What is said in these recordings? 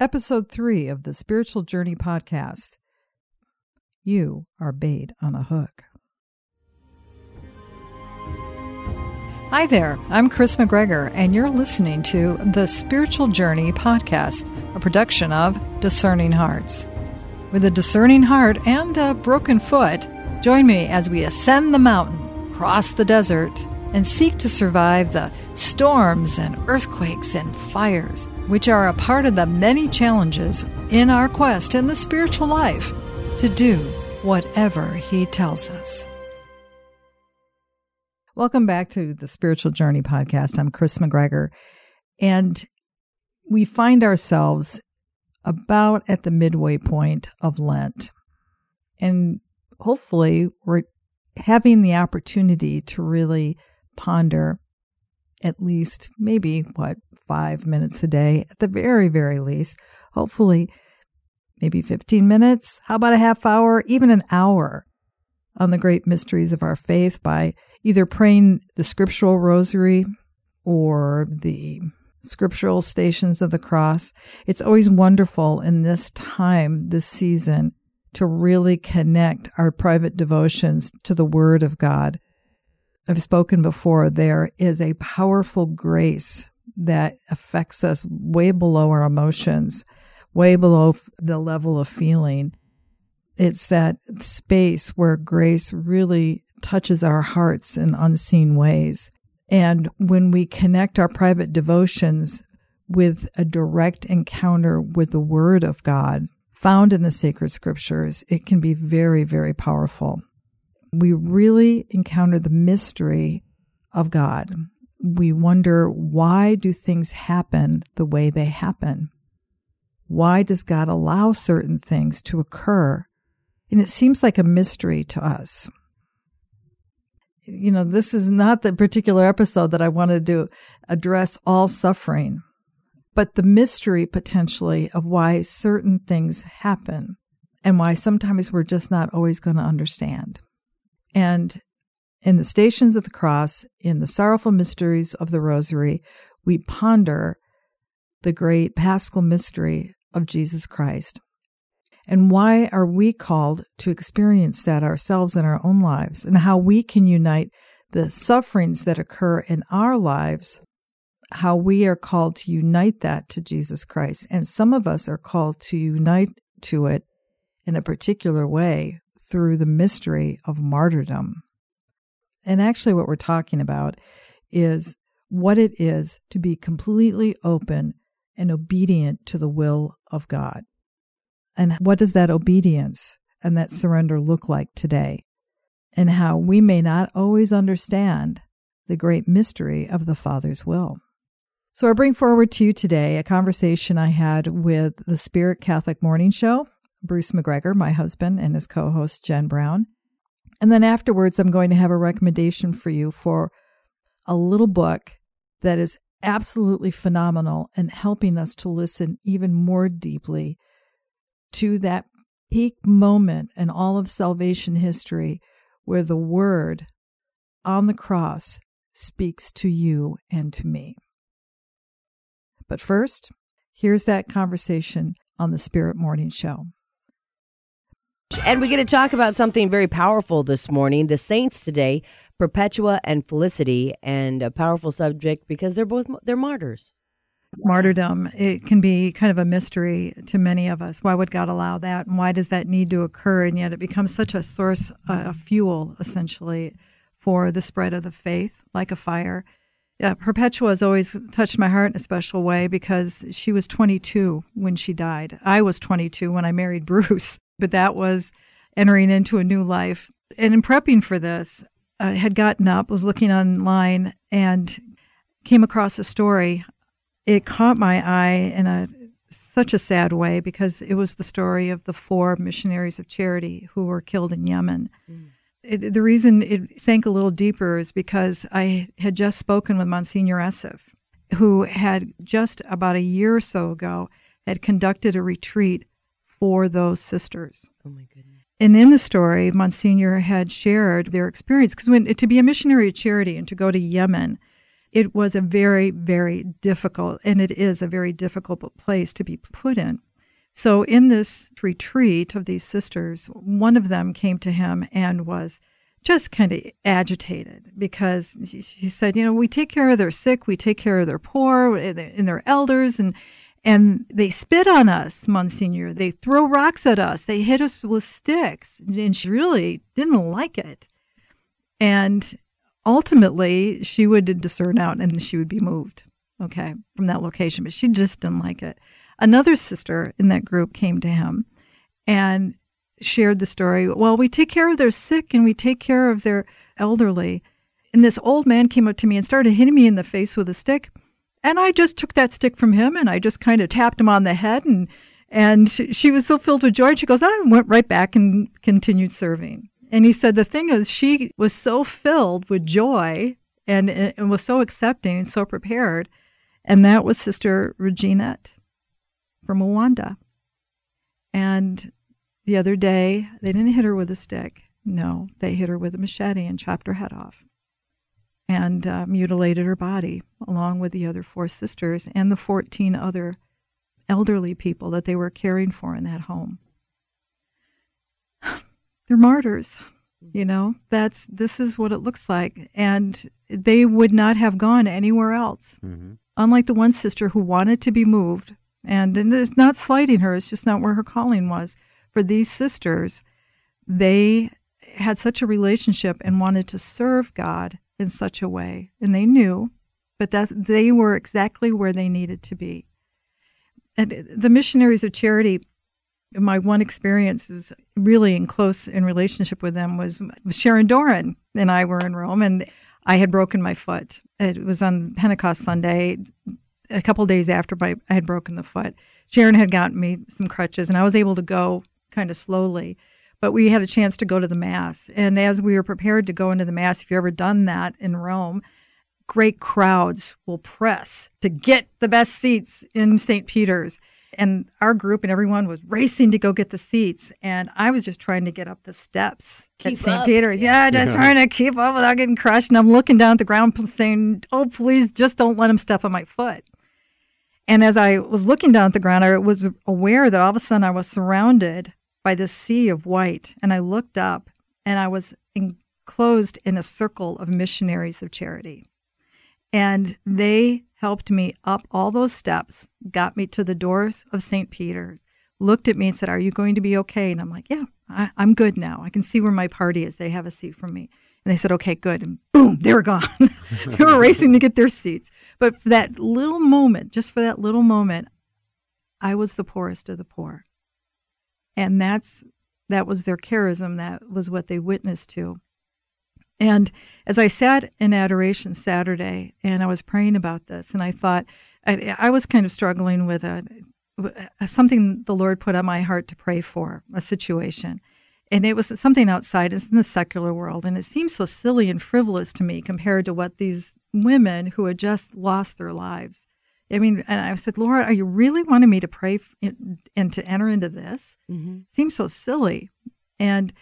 episode three of the Spiritual Journey podcast. You are bait on a hook. Hi there, I'm Kris McGregor, and you're listening to the Spiritual Journey podcast, a production of Discerning Hearts. With a discerning heart and a broken foot, join me as we ascend the mountain, cross the desert, and seek to survive the storms and earthquakes and fires, which are a part of the many challenges in our quest in the spiritual life to do whatever He tells us. Welcome back to the Spiritual Journey podcast. I'm Kris McGregor, and we find ourselves about at the midway point of Lent. And hopefully, we're having the opportunity to really ponder at least maybe what five minutes a day at the very very least. Hopefully maybe 15 minutes. How about a half hour even an hour on the great mysteries of our faith by either praying the scriptural rosary or the scriptural stations of the cross. It's always wonderful in this time this season to really connect our private devotions to the word of god I've spoken before, there is a powerful grace that affects us way below our emotions, way below the level of feeling. It's that space where grace really touches our hearts in unseen ways. And when we connect our private devotions with a direct encounter with the Word of God found in the sacred scriptures, it can be very, very powerful we really encounter the mystery of God. We wonder why do things happen the way they happen? Why does God allow certain things to occur? And it seems like a mystery to us. You know, this is not the particular episode that I wanted to address all suffering, but the mystery potentially of why certain things happen and why sometimes we're just not always going to understand. And in the Stations of the Cross, in the sorrowful mysteries of the Rosary, we ponder the great paschal mystery of Jesus Christ. And why are we called to experience that ourselves in our own lives, and how we can unite the sufferings that occur in our lives, how we are called to unite that to Jesus Christ. And some of us are called to unite to it in a particular way through the mystery of martyrdom. And actually, what we're talking about is what it is to be completely open and obedient to the will of God. And what does that obedience and that surrender look like today? And how we may not always understand the great mystery of the Father's will. So, I bring forward to you today a conversation I had with the Spirit Catholic Morning Show Bruce McGregor, my husband, and his co host, Jen Brown. And then afterwards, I'm going to have a recommendation for you for a little book that is absolutely phenomenal and helping us to listen even more deeply to that peak moment in all of salvation history where the word on the cross speaks to you and to me. But first, here's that conversation on the Spirit Morning Show. And we're going to talk about something very powerful this morning. The saints today, Perpetua and Felicity, and a powerful subject because they're both they're martyrs. Martyrdom, it can be kind of a mystery to many of us. Why would God allow that? And why does that need to occur? And yet it becomes such a source, a fuel, essentially, for the spread of the faith, like a fire. Yeah, Perpetua has always touched my heart in a special way because she was 22 when she died. I was 22 when I married Bruce but that was entering into a new life. And in prepping for this, I had gotten up, was looking online, and came across a story. It caught my eye in a such a sad way because it was the story of the four missionaries of charity who were killed in Yemen. Mm. It, the reason it sank a little deeper is because I had just spoken with Monsignor Esseff, who had just about a year or so ago had conducted a retreat for those sisters. Oh my goodness. And in the story, Monsignor had shared their experience because when to be a missionary of charity and to go to Yemen, It was a very, very difficult, and it is a very difficult place to be put in. So, in this retreat of these sisters, one of them came to him and was just kind of agitated because she said, You know, we take care of their sick, we take care of their poor and their elders, and and they spit on us, Monsignor. They throw rocks at us. They hit us with sticks. And she really didn't like it. And ultimately, she would discern out and she would be moved, okay, from that location. But she just didn't like it. Another sister in that group came to him and shared the story. Well, we take care of their sick and we take care of their elderly. And this old man came up to me and started hitting me in the face with a stick. And I just took that stick from him and I just kind of tapped him on the head. And, and she was so filled with joy. She goes, I went right back and continued serving. And he said the thing is, she was so filled with joy and, and was so accepting and so prepared. And that was Sister Reginette from Rwanda. And the other day, they didn't hit her with a stick. No, they hit her with a machete and chopped her head off and uh, mutilated her body, along with the other four sisters and the 14 other elderly people that they were caring for in that home. They're martyrs. You know, that's this is what it looks like. And they would not have gone anywhere else. Mm-hmm. Unlike the one sister who wanted to be moved, and, and it's not slighting her, it's just not where her calling was. For these sisters, they had such a relationship and wanted to serve God in such a way, and they knew, but that's they were exactly where they needed to be. And the missionaries of charity, my one experience is really in close in relationship with them was Sharon Doran and I were in Rome, and I had broken my foot. It was on Pentecost Sunday, a couple days after my, I had broken the foot. Sharon had gotten me some crutches, and I was able to go kind of slowly but we had a chance to go to the Mass. And as we were prepared to go into the Mass, if you've ever done that in Rome, great crowds will press to get the best seats in St. Peter's. And our group and everyone was racing to go get the seats. And I was just trying to get up the steps keep at St. Peter's. Yeah, just trying to keep up without getting crushed. And I'm looking down at the ground saying, Oh, please just don't let him step on my foot. And as I was looking down at the ground, I was aware that all of a sudden I was surrounded by this sea of white, and I looked up and I was enclosed in a circle of missionaries of charity. And they helped me up all those steps, got me to the doors of St. Peter's, looked at me and said, Are you going to be okay? And I'm like, Yeah, I, am good now. I can see where my party is. They have a seat for me. And they said, Okay, good. And boom, they were gone. they were racing to get their seats. But for that little moment, just for that little moment, I was the poorest of the poor and that's that was their charism that was what they witnessed to. And as i sat in adoration saturday and i was praying about this and i thought i, I was kind of struggling with a, something the lord put on my heart to pray for a situation. And it was something outside it's in the secular world and it seems so silly and frivolous to me compared to what these women who had just lost their lives I mean, and I said, Lord, are you really wanting me to pray and to enter into this? Mm-hmm. Seems so silly. And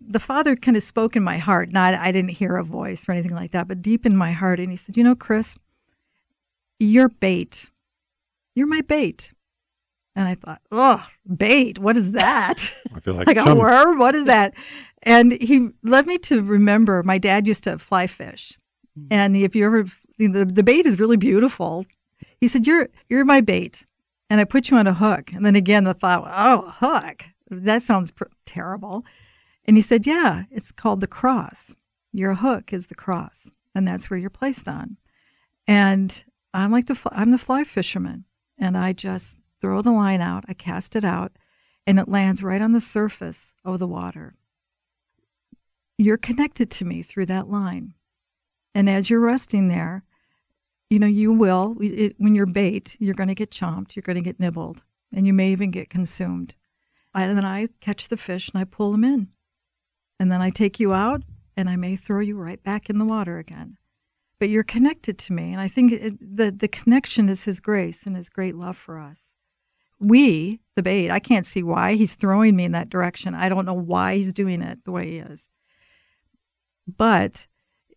the Father kind of spoke in my heart. Not, I didn't hear a voice or anything like that, but deep in my heart. And He said, You know, Kris, you're bait. You're my bait. And I thought, oh, bait, what is that? I feel like, like a worm? What is that? And he led me to remember my dad used to fly fish. Mm-hmm. And if you ever, the, the bait is really beautiful. He said, "You're you're my bait," and I put you on a hook. And then again, the thought, "Oh, hook? That sounds pr- terrible." And he said, "Yeah, it's called the cross. Your hook is the cross, and that's where you're placed on." And I'm like the I'm the fly fisherman, and I just throw the line out, I cast it out, and it lands right on the surface of the water. You're connected to me through that line. And as you're resting there, you know, you will, it, when you're bait, you're going to get chomped, you're going to get nibbled, and you may even get consumed. And then I catch the fish and I pull them in. And then I take you out and I may throw you right back in the water again. But you're connected to me. And I think it, the, the connection is His grace and His great love for us. We, the bait, I can't see why He's throwing me in that direction. I don't know why He's doing it the way He is. But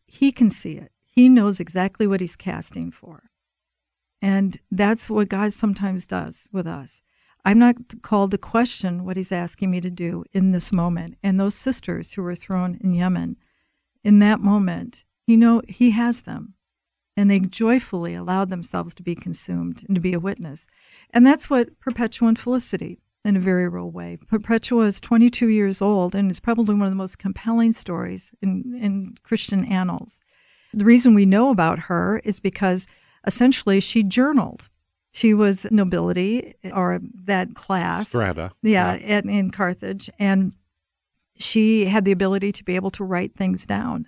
He can see it He knows exactly what he's casting for. And that's what God sometimes does with us. I'm not called to question what he's asking me to do in this moment. And those sisters who were thrown in Yemen, in that moment, you know, he has them. And they joyfully allowed themselves to be consumed and to be a witness. And that's what Perpetua and Felicity, in a very real way. Perpetua is 22 years old and is probably one of the most compelling stories in, in Christian annals. The reason we know about her is because essentially she journaled. She was nobility or that class. Strata. Yeah, yeah. At, in Carthage. And she had the ability to be able to write things down.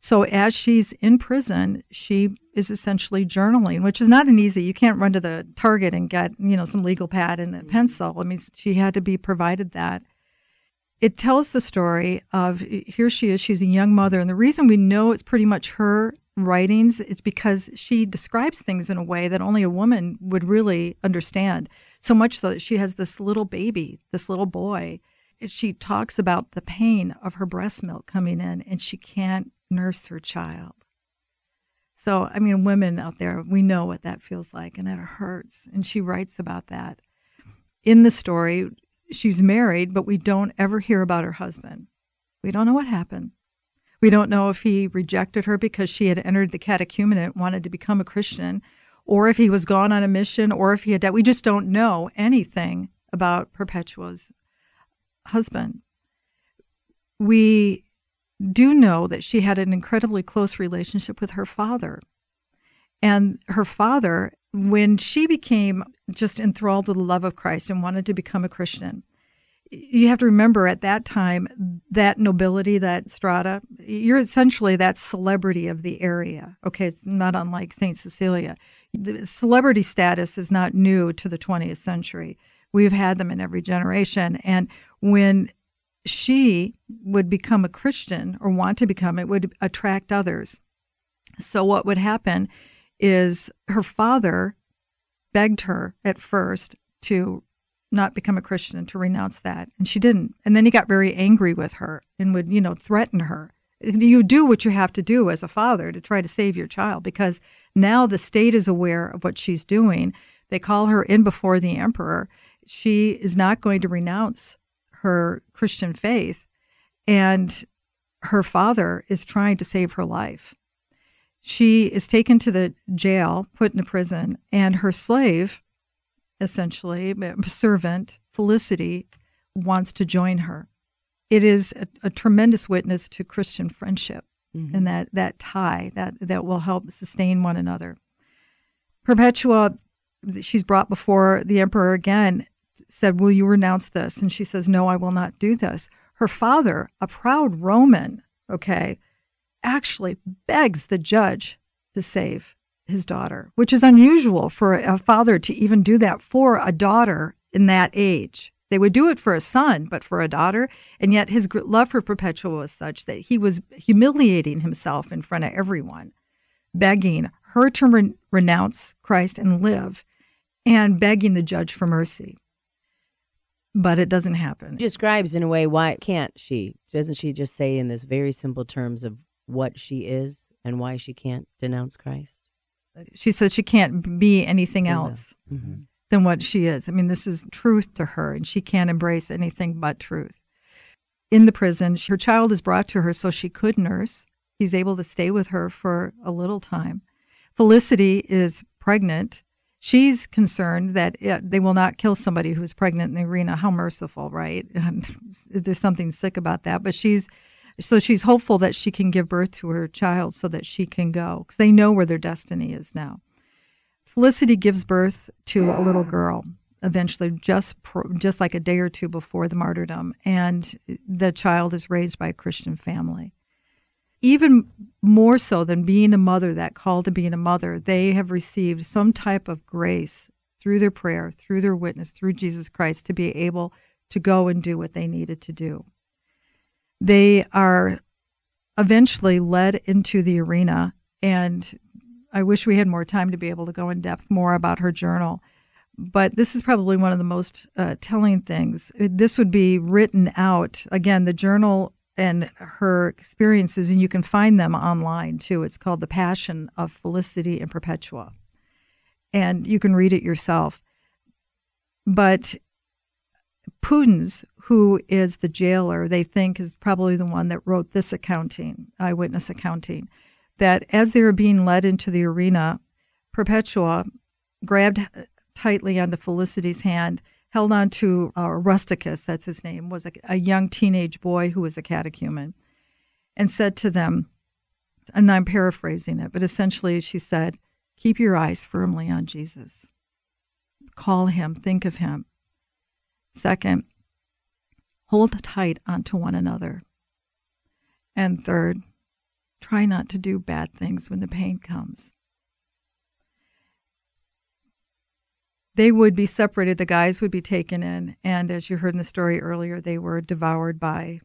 So as she's in prison, she is essentially journaling, which is not an easy. You can't run to the Target and get you know some legal pad and a pencil. I mean, she had to be provided that. It tells the story of here she is. She's a young mother, and the reason we know it's pretty much her writings is because she describes things in a way that only a woman would really understand. So much so that she has this little baby, this little boy. She talks about the pain of her breast milk coming in, and she can't nurse her child. So, I mean, women out there, we know what that feels like, and it hurts. And she writes about that. In the story, she's married, but we don't ever hear about her husband. We don't know what happened. We don't know if he rejected her because she had entered the catechumenate, wanted to become a Christian, or if he was gone on a mission, or if he had died. We just don't know anything about Perpetua's husband. We do know that she had an incredibly close relationship with her father. And her father, when she became just enthralled with the love of Christ and wanted to become a Christian, you have to remember at that time that nobility, that strata, you're essentially that celebrity of the area. Okay, not unlike Saint Cecilia. The celebrity status is not new to the 20th century. We've had them in every generation. And when she would become a Christian or want to become it would attract others. So what would happen is her father begged her at first to not become a Christian to renounce that and she didn't. And then he got very angry with her and would, you know, threaten her. You do what you have to do as a father to try to save your child because now the state is aware of what she's doing. They call her in before the emperor. She is not going to renounce her Christian faith, and her father is trying to save her life. She is taken to the jail, put in the prison, and her slave, essentially, servant, Felicity, wants to join her. It is a, a tremendous witness to Christian friendship mm-hmm. and that, that tie that, that will help sustain one another. Perpetua, she's brought before the emperor again said, Will you renounce this? And she says, No, I will not do this. Her father, a proud Roman, okay, actually begs the judge to save his daughter, which is unusual for a father to even do that for a daughter in that age. They would do it for a son, but for a daughter. And yet his love for Perpetua was such that he was humiliating himself in front of everyone, begging her to re- renounce Christ and live, and begging the judge for mercy but it doesn't happen. describes in a way why can't she? Doesn't she just say in this very simple terms of what she is and why she can't denounce Christ? She says she can't be anything else mm-hmm. than what she is. I mean, this is truth to her, and she can't embrace anything but truth. In the prison, her child is brought to her so she could nurse. He's able to stay with her for a little time. Felicity is pregnant she's concerned that it, they will not kill somebody who's pregnant in the arena. How merciful, right? And there's something sick about that. But she's so she's hopeful that she can give birth to her child so that she can go because they know where their destiny is now. Felicity gives birth to a little girl eventually just just like a day or two before the martyrdom and the child is raised by a Christian family even more so than being a mother, that call to being a mother, they have received some type of grace through their prayer, through their witness, through Jesus Christ to be able to go and do what they needed to do. They are eventually led into the arena, and I wish we had more time to be able to go in depth more about her journal. But this is probably one of the most uh, telling things. This would be written out. Again, the journal and her experiences, and you can find them online too. It's called The Passion of Felicity and Perpetua. And you can read it yourself. But Pudens, who is the jailer, they think is probably the one that wrote this accounting, eyewitness accounting, that as they were being led into the arena, Perpetua grabbed tightly onto Felicity's hand, held on to uh, Rusticus, that's his name, was a, a young teenage boy who was a catechumen, and said to them, and I'm paraphrasing it, but essentially she said, Keep your eyes firmly on Jesus. Call him, think of him. Second, hold tight onto one another. And third, try not to do bad things when the pain comes. They would be separated, the guys would be taken in, and as you heard in the story earlier, they were devoured by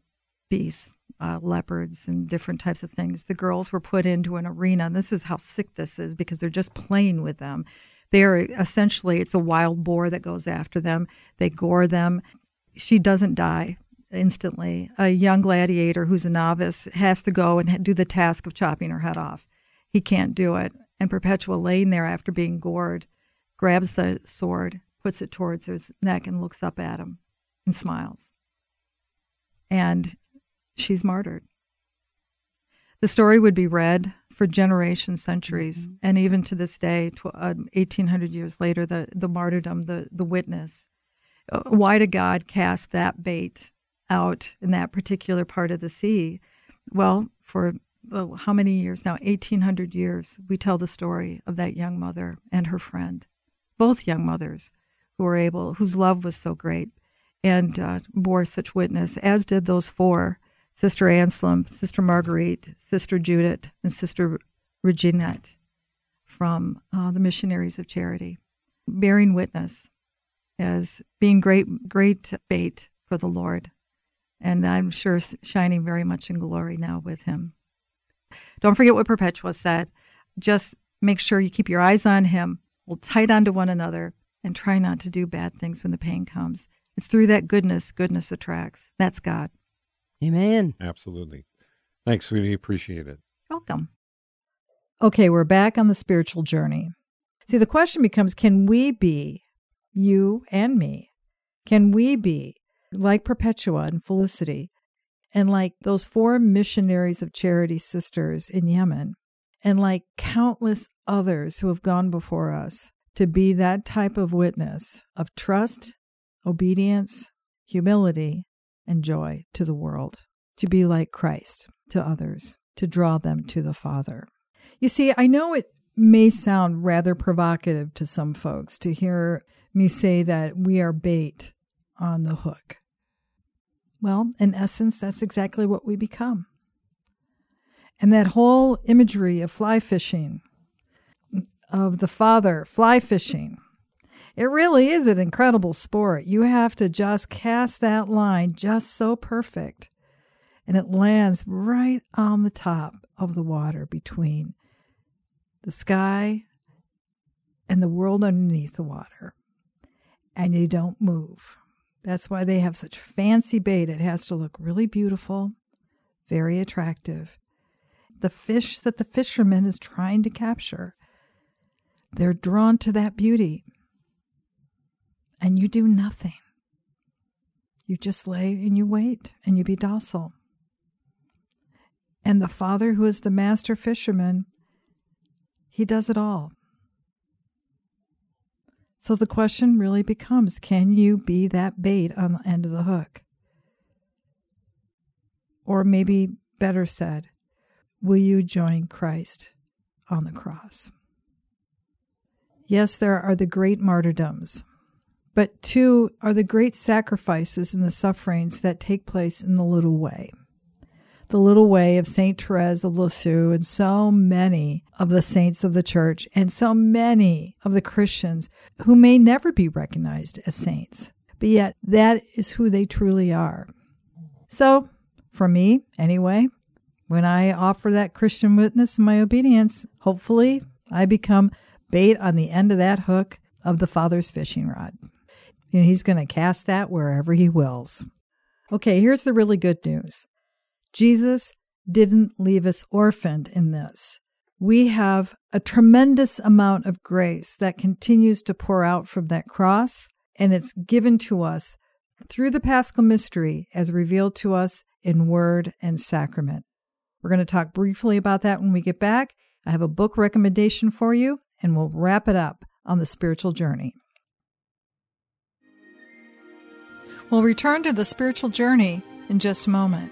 beasts, uh, leopards, and different types of things. The girls were put into an arena, and this is how sick this is because they're just playing with them. They are essentially, it's a wild boar that goes after them. They gore them. She doesn't die instantly. A young gladiator who's a novice has to go and do the task of chopping her head off. He can't do it. And Perpetua, laying there after being gored, grabs the sword, puts it towards his neck, and looks up at him and smiles. And she's martyred. The story would be read for generations, centuries, mm-hmm. and even to this day, tw- uh, 1800 years later, the, the martyrdom, the, the witness. Uh, why did God cast that bait out in that particular part of the sea? Well, for well, how many years now? 1800 years, we tell the story of that young mother and her friend both young mothers who were able, whose love was so great and uh, bore such witness, as did those four Sister Anselm, Sister Marguerite, Sister Judith, and Sister Reginette from uh, the Missionaries of Charity, bearing witness as being great, great bait for the Lord. And I'm sure shining very much in glory now with Him. Don't forget what Perpetua said. Just make sure you keep your eyes on Him hold tight onto one another, and try not to do bad things when the pain comes. It's through that goodness, goodness attracts. That's God. Amen. Absolutely. Thanks, sweetie. Appreciate it. Welcome. Okay, we're back on the spiritual journey. See, the question becomes can we be, you and me, can we be like Perpetua and Felicity, and like those four missionaries of charity sisters in Yemen, and like countless others who have gone before us to be that type of witness of trust, obedience, humility, and joy to the world, to be like Christ to others, to draw them to the Father. You see, I know it may sound rather provocative to some folks to hear me say that we are bait on the hook. Well, in essence, that's exactly what we become. And that whole imagery of fly fishing, of the father fly fishing, it really is an incredible sport. You have to just cast that line just so perfect. And it lands right on the top of the water between the sky and the world underneath the water. And you don't move. That's why they have such fancy bait. It has to look really beautiful, very attractive the fish that the fisherman is trying to capture. They're drawn to that beauty. And you do nothing. You just lay and you wait and you be docile. And the Father, who is the master fisherman, he does it all. So the question really becomes can you be that bait on the end of the hook? Or maybe better said, will you join Christ on the cross? Yes, there are the great martyrdoms, but two are the great sacrifices and the sufferings that take place in the little way. The little way of Saint Therese of Lisieux and so many of the saints of the church and so many of the Christians who may never be recognized as saints, but yet that is who they truly are. So, for me, anyway, when I offer that Christian witness in my obedience, hopefully I become bait on the end of that hook of the Father's fishing rod. And he's going to cast that wherever he wills. Okay, here's the really good news. Jesus didn't leave us orphaned in this. We have a tremendous amount of grace that continues to pour out from that cross, and it's given to us through the paschal mystery as revealed to us in word and sacrament. We're going to talk briefly about that when we get back. I have a book recommendation for you, and we'll wrap it up on the spiritual journey. We'll return to the spiritual journey in just a moment.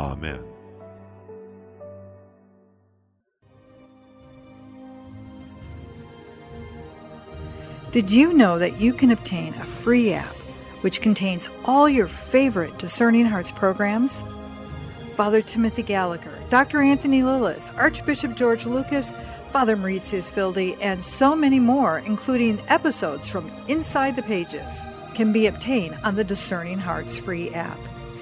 Amen. Did you know that you can obtain a free app which contains all your favorite Discerning Hearts programs? Father Timothy Gallagher, Dr. Anthony Lilles, Archbishop George Lucas, Father Mauritius Wilde, and so many more, including episodes from Inside the Pages, can be obtained on the Discerning Hearts free app.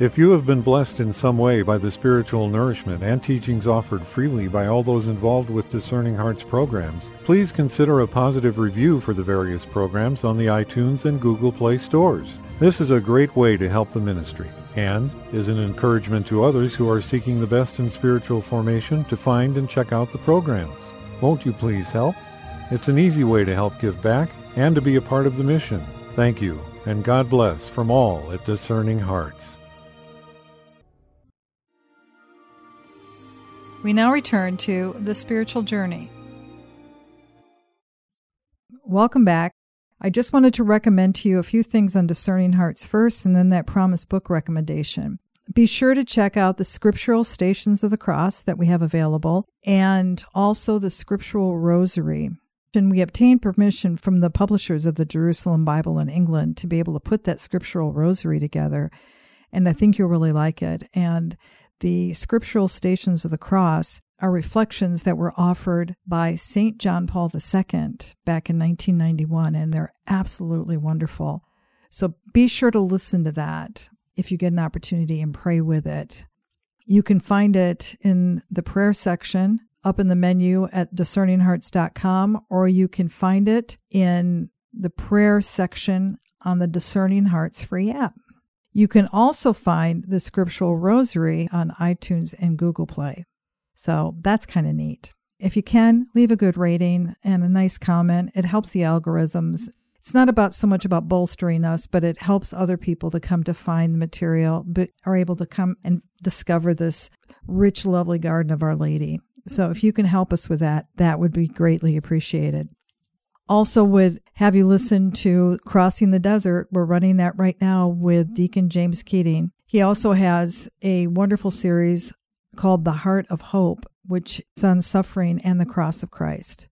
If you have been blessed in some way by the spiritual nourishment and teachings offered freely by all those involved with Discerning Hearts programs, please consider a positive review for the various programs on the iTunes and Google Play stores. This is a great way to help the ministry and is an encouragement to others who are seeking the best in spiritual formation to find and check out the programs. Won't you please help? It's an easy way to help give back and to be a part of the mission. Thank you, and God bless from all at Discerning Hearts. We now return to the spiritual journey. Welcome back. I just wanted to recommend to you a few things on discerning hearts first and then that promise book recommendation. Be sure to check out the scriptural stations of the cross that we have available and also the scriptural rosary. And we obtained permission from the publishers of the Jerusalem Bible in England to be able to put that scriptural rosary together. And I think you'll really like it. And the scriptural stations of the cross are reflections that were offered by St. John Paul II back in 1991, and they're absolutely wonderful. So be sure to listen to that if you get an opportunity and pray with it. You can find it in the prayer section up in the menu at discerninghearts.com, or you can find it in the prayer section on the Discerning Hearts free app. You can also find the scriptural rosary on iTunes and Google Play. So that's kind of neat. If you can, leave a good rating and a nice comment. It helps the algorithms. It's not about so much about bolstering us, but it helps other people to come to find the material, but are able to come and discover this rich, lovely garden of Our Lady. So if you can help us with that, that would be greatly appreciated also would have you listen to Crossing the Desert. We're running that right now with Deacon James Keating. He also has a wonderful series called The Heart of Hope, which is on suffering and the cross of Christ.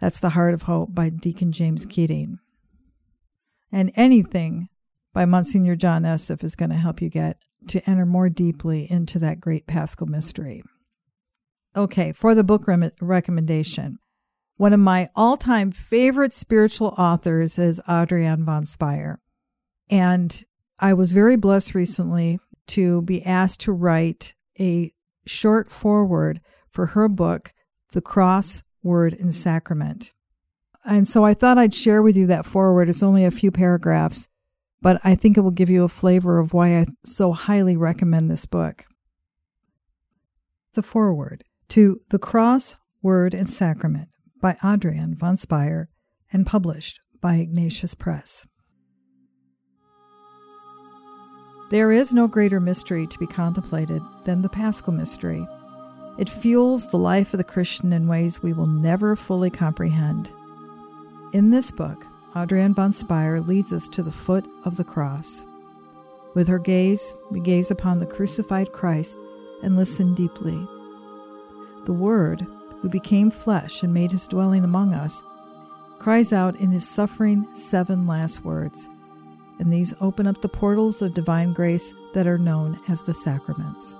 That's The Heart of Hope by Deacon James Keating. And anything by Monsignor John Esseff is going to help you get to enter more deeply into that great paschal mystery. Okay, for the book re- recommendation. One of my all time favorite spiritual authors is Adrienne von Speyr. And I was very blessed recently to be asked to write a short foreword for her book, The Cross, Word, and Sacrament. And so I thought I'd share with you that foreword. It's only a few paragraphs, but I think it will give you a flavor of why I so highly recommend this book. The foreword to The Cross, Word, and Sacrament by Adrienne von Speyr and published by Ignatius Press. There is no greater mystery to be contemplated than the Paschal mystery. It fuels the life of the Christian in ways we will never fully comprehend. In this book, Adrienne von Speyr leads us to the foot of the cross. With her gaze, we gaze upon the crucified Christ and listen deeply. The Word, who became flesh and made his dwelling among us, cries out in his suffering seven last words, and these open up the portals of divine grace that are known as the sacraments.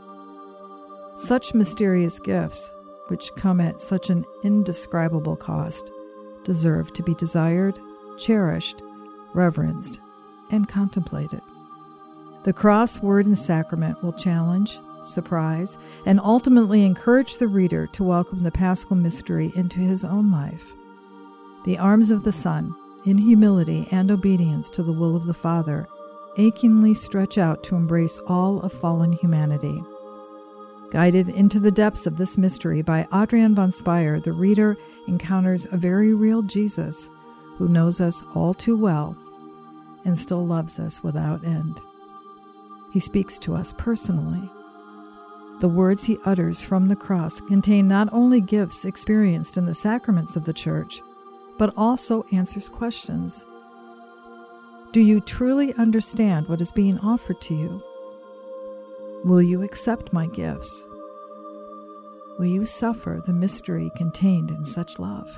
Such mysterious gifts, which come at such an indescribable cost, deserve to be desired, cherished, reverenced, and contemplated. The cross, word, and sacrament will challenge, surprise, and ultimately encourage the reader to welcome the paschal mystery into his own life. The arms of the Son, in humility and obedience to the will of the Father, achingly stretch out to embrace all of fallen humanity. Guided into the depths of this mystery by Adrienne von Speyr, the reader encounters a very real Jesus who knows us all too well and still loves us without end. He speaks to us personally. The words he utters from the cross contain not only gifts experienced in the sacraments of the Church, but also answers questions. Do you truly understand what is being offered to you? Will you accept my gifts? Will you suffer the mystery contained in such love?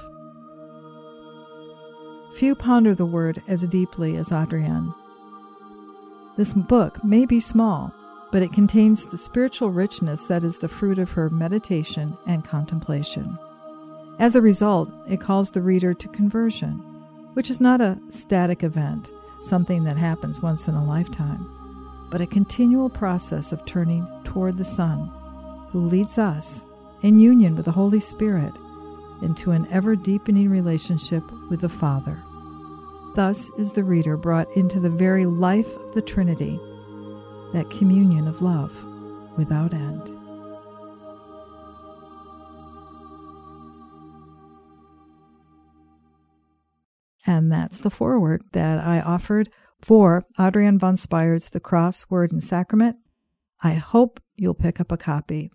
Few ponder the word as deeply as Adrienne. This book may be small, but it contains the spiritual richness that is the fruit of her meditation and contemplation. As a result, it calls the reader to conversion, which is not a static event, something that happens once in a lifetime, but a continual process of turning toward the Son, who leads us, in union with the Holy Spirit, into an ever deepening relationship with the Father. Thus is the reader brought into the very life of the Trinity, that communion of love without end. And that's the foreword that I offered for Adrienne von Speyr's The Cross, Word, and Sacrament. I hope you'll pick up a copy.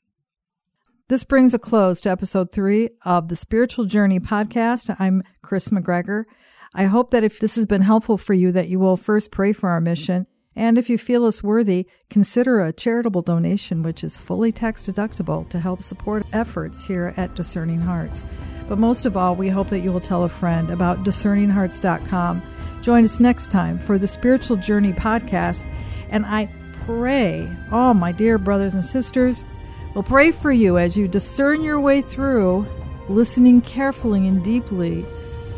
This brings a close to episode three of the Spiritual Journey podcast. I'm Kris McGregor. I hope that if this has been helpful for you, that you will first pray for our mission. And if you feel us worthy, consider a charitable donation, which is fully tax deductible to help support efforts here at Discerning Hearts. But most of all, we hope that you will tell a friend about discerninghearts.com. Join us next time for the Spiritual Journey podcast. And I pray, oh, my dear brothers and sisters, will pray for you as you discern your way through, listening carefully and deeply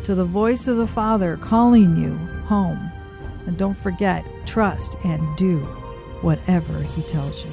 to the voice of the Father calling you home. And don't forget, trust and do whatever He tells you.